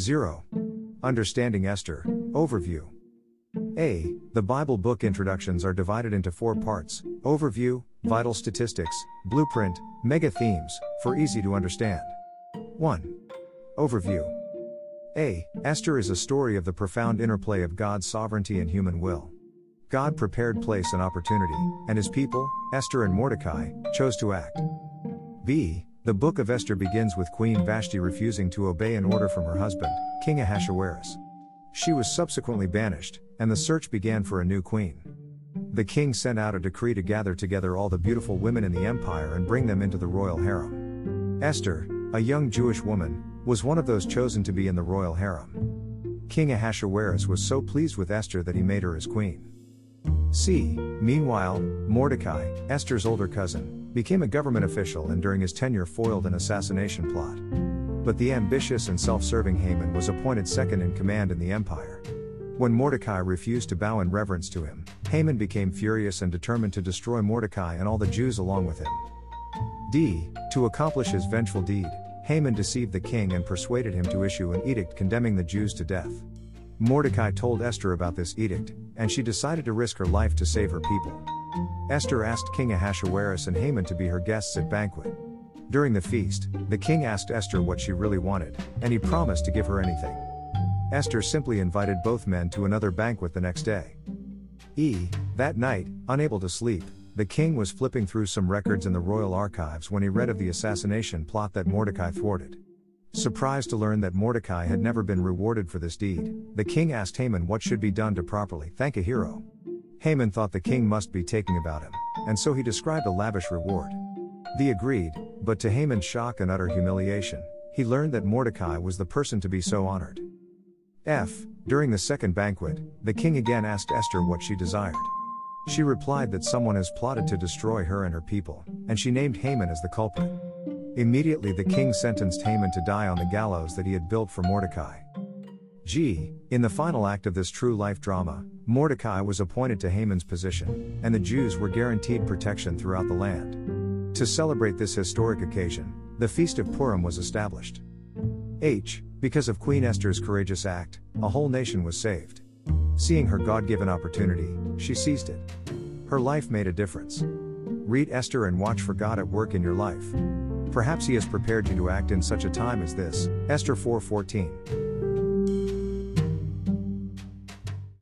0. Understanding Esther, Overview. A. The Bible book introductions are divided into four parts Overview, Vital Statistics, Blueprint, Mega Themes, for easy to understand. 1. Overview. A. Esther is a story of the profound interplay of God's sovereignty and human will. God prepared place and opportunity, and his people, Esther and Mordecai, chose to act. B. The book of Esther begins with Queen Vashti refusing to obey an order from her husband, King Ahasuerus. She was subsequently banished, and the search began for a new queen. The king sent out a decree to gather together all the beautiful women in the empire and bring them into the royal harem. Esther, a young Jewish woman, was one of those chosen to be in the royal harem. King Ahasuerus was so pleased with Esther that he made her his queen. C. Meanwhile, Mordecai, Esther's older cousin, became a government official and during his tenure foiled an assassination plot. But the ambitious and self serving Haman was appointed second in command in the empire. When Mordecai refused to bow in reverence to him, Haman became furious and determined to destroy Mordecai and all the Jews along with him. D. To accomplish his vengeful deed, Haman deceived the king and persuaded him to issue an edict condemning the Jews to death. Mordecai told Esther about this edict, and she decided to risk her life to save her people. Esther asked King Ahasuerus and Haman to be her guests at banquet. During the feast, the king asked Esther what she really wanted, and he promised to give her anything. Esther simply invited both men to another banquet the next day. E. That night, unable to sleep, the king was flipping through some records in the royal archives when he read of the assassination plot that Mordecai thwarted. Surprised to learn that Mordecai had never been rewarded for this deed, the king asked Haman what should be done to properly thank a hero. Haman thought the king must be taking about him, and so he described a lavish reward. The agreed, but to Haman's shock and utter humiliation, he learned that Mordecai was the person to be so honored. F. During the second banquet, the king again asked Esther what she desired. She replied that someone has plotted to destroy her and her people, and she named Haman as the culprit. Immediately the king sentenced Haman to die on the gallows that he had built for Mordecai. G. In the final act of this true life drama, Mordecai was appointed to Haman's position, and the Jews were guaranteed protection throughout the land. To celebrate this historic occasion, the Feast of Purim was established. H. Because of Queen Esther's courageous act, a whole nation was saved. Seeing her God given opportunity, she seized it. Her life made a difference. Read Esther and watch for God at work in your life. Perhaps He has prepared you to act in such a time as this. Esther 4:14.